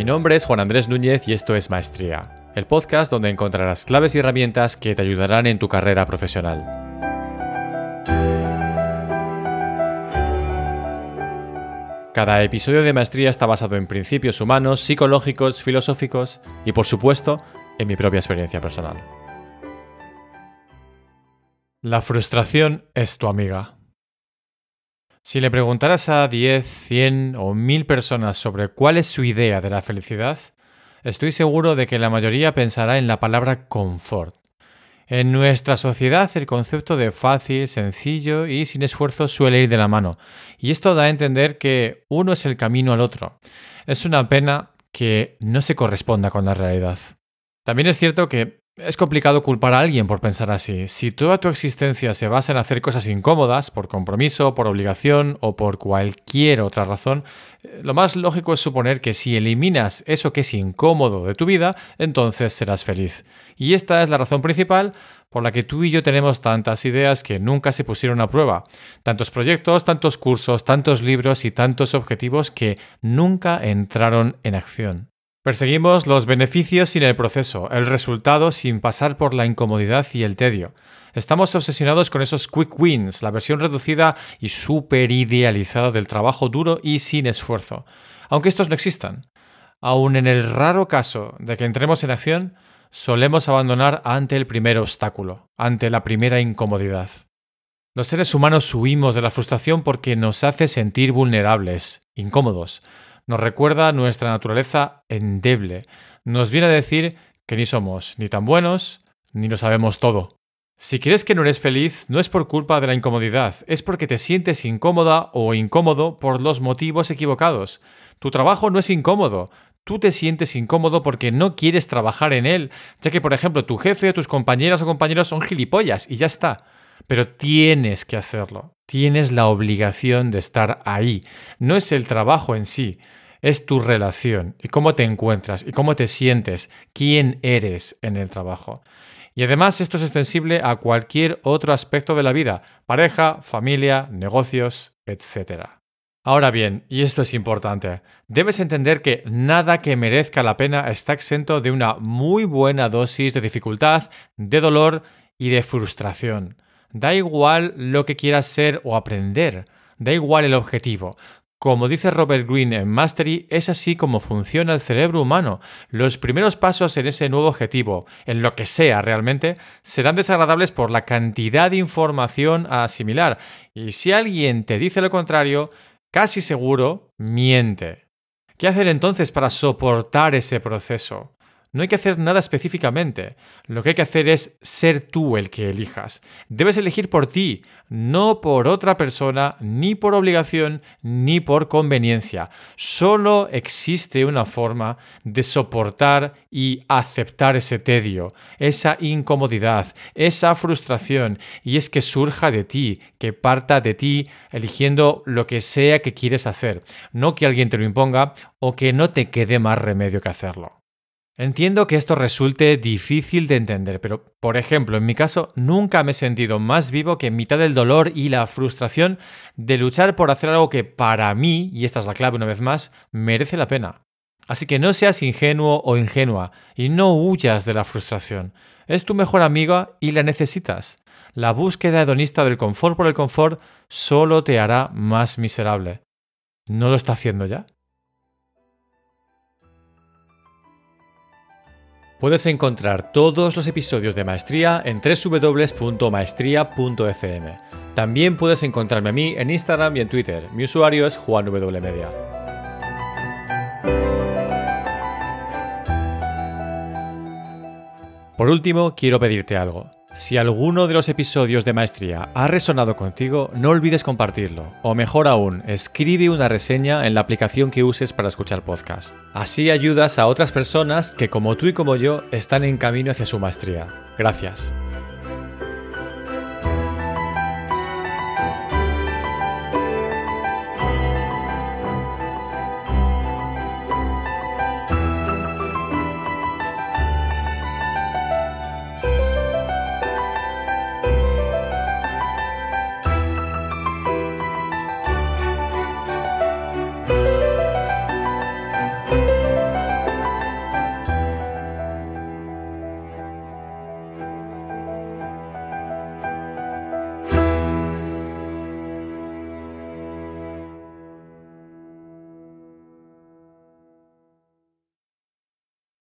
Mi nombre es Juan Andrés Núñez y esto es Maestría, el podcast donde encontrarás claves y herramientas que te ayudarán en tu carrera profesional. Cada episodio de Maestría está basado en principios humanos, psicológicos, filosóficos y por supuesto en mi propia experiencia personal. La frustración es tu amiga. Si le preguntaras a 10, 100 o 1000 personas sobre cuál es su idea de la felicidad, estoy seguro de que la mayoría pensará en la palabra confort. En nuestra sociedad el concepto de fácil, sencillo y sin esfuerzo suele ir de la mano, y esto da a entender que uno es el camino al otro. Es una pena que no se corresponda con la realidad. También es cierto que es complicado culpar a alguien por pensar así. Si toda tu existencia se basa en hacer cosas incómodas, por compromiso, por obligación o por cualquier otra razón, eh, lo más lógico es suponer que si eliminas eso que es incómodo de tu vida, entonces serás feliz. Y esta es la razón principal por la que tú y yo tenemos tantas ideas que nunca se pusieron a prueba. Tantos proyectos, tantos cursos, tantos libros y tantos objetivos que nunca entraron en acción. Perseguimos los beneficios sin el proceso, el resultado sin pasar por la incomodidad y el tedio. Estamos obsesionados con esos quick wins, la versión reducida y súper idealizada del trabajo duro y sin esfuerzo. Aunque estos no existan. Aun en el raro caso de que entremos en acción, solemos abandonar ante el primer obstáculo, ante la primera incomodidad. Los seres humanos huimos de la frustración porque nos hace sentir vulnerables, incómodos, nos recuerda nuestra naturaleza endeble. Nos viene a decir que ni somos ni tan buenos ni lo sabemos todo. Si crees que no eres feliz, no es por culpa de la incomodidad, es porque te sientes incómoda o incómodo por los motivos equivocados. Tu trabajo no es incómodo, tú te sientes incómodo porque no quieres trabajar en él, ya que por ejemplo tu jefe o tus compañeras o compañeros son gilipollas y ya está. Pero tienes que hacerlo, tienes la obligación de estar ahí. No es el trabajo en sí, es tu relación y cómo te encuentras y cómo te sientes, quién eres en el trabajo. Y además esto es extensible a cualquier otro aspecto de la vida, pareja, familia, negocios, etc. Ahora bien, y esto es importante, debes entender que nada que merezca la pena está exento de una muy buena dosis de dificultad, de dolor y de frustración. Da igual lo que quieras ser o aprender, da igual el objetivo. Como dice Robert Greene en Mastery, es así como funciona el cerebro humano. Los primeros pasos en ese nuevo objetivo, en lo que sea realmente, serán desagradables por la cantidad de información a asimilar. Y si alguien te dice lo contrario, casi seguro miente. ¿Qué hacer entonces para soportar ese proceso? No hay que hacer nada específicamente. Lo que hay que hacer es ser tú el que elijas. Debes elegir por ti, no por otra persona, ni por obligación, ni por conveniencia. Solo existe una forma de soportar y aceptar ese tedio, esa incomodidad, esa frustración, y es que surja de ti, que parta de ti eligiendo lo que sea que quieres hacer, no que alguien te lo imponga o que no te quede más remedio que hacerlo. Entiendo que esto resulte difícil de entender, pero por ejemplo, en mi caso, nunca me he sentido más vivo que en mitad del dolor y la frustración de luchar por hacer algo que para mí, y esta es la clave una vez más, merece la pena. Así que no seas ingenuo o ingenua y no huyas de la frustración. Es tu mejor amiga y la necesitas. La búsqueda hedonista del confort por el confort solo te hará más miserable. ¿No lo está haciendo ya? Puedes encontrar todos los episodios de Maestría en www.maestría.fm. También puedes encontrarme a mí en Instagram y en Twitter. Mi usuario es JuanWMedia. Por último, quiero pedirte algo. Si alguno de los episodios de Maestría ha resonado contigo, no olvides compartirlo. O mejor aún, escribe una reseña en la aplicación que uses para escuchar podcast. Así ayudas a otras personas que como tú y como yo están en camino hacia su maestría. Gracias.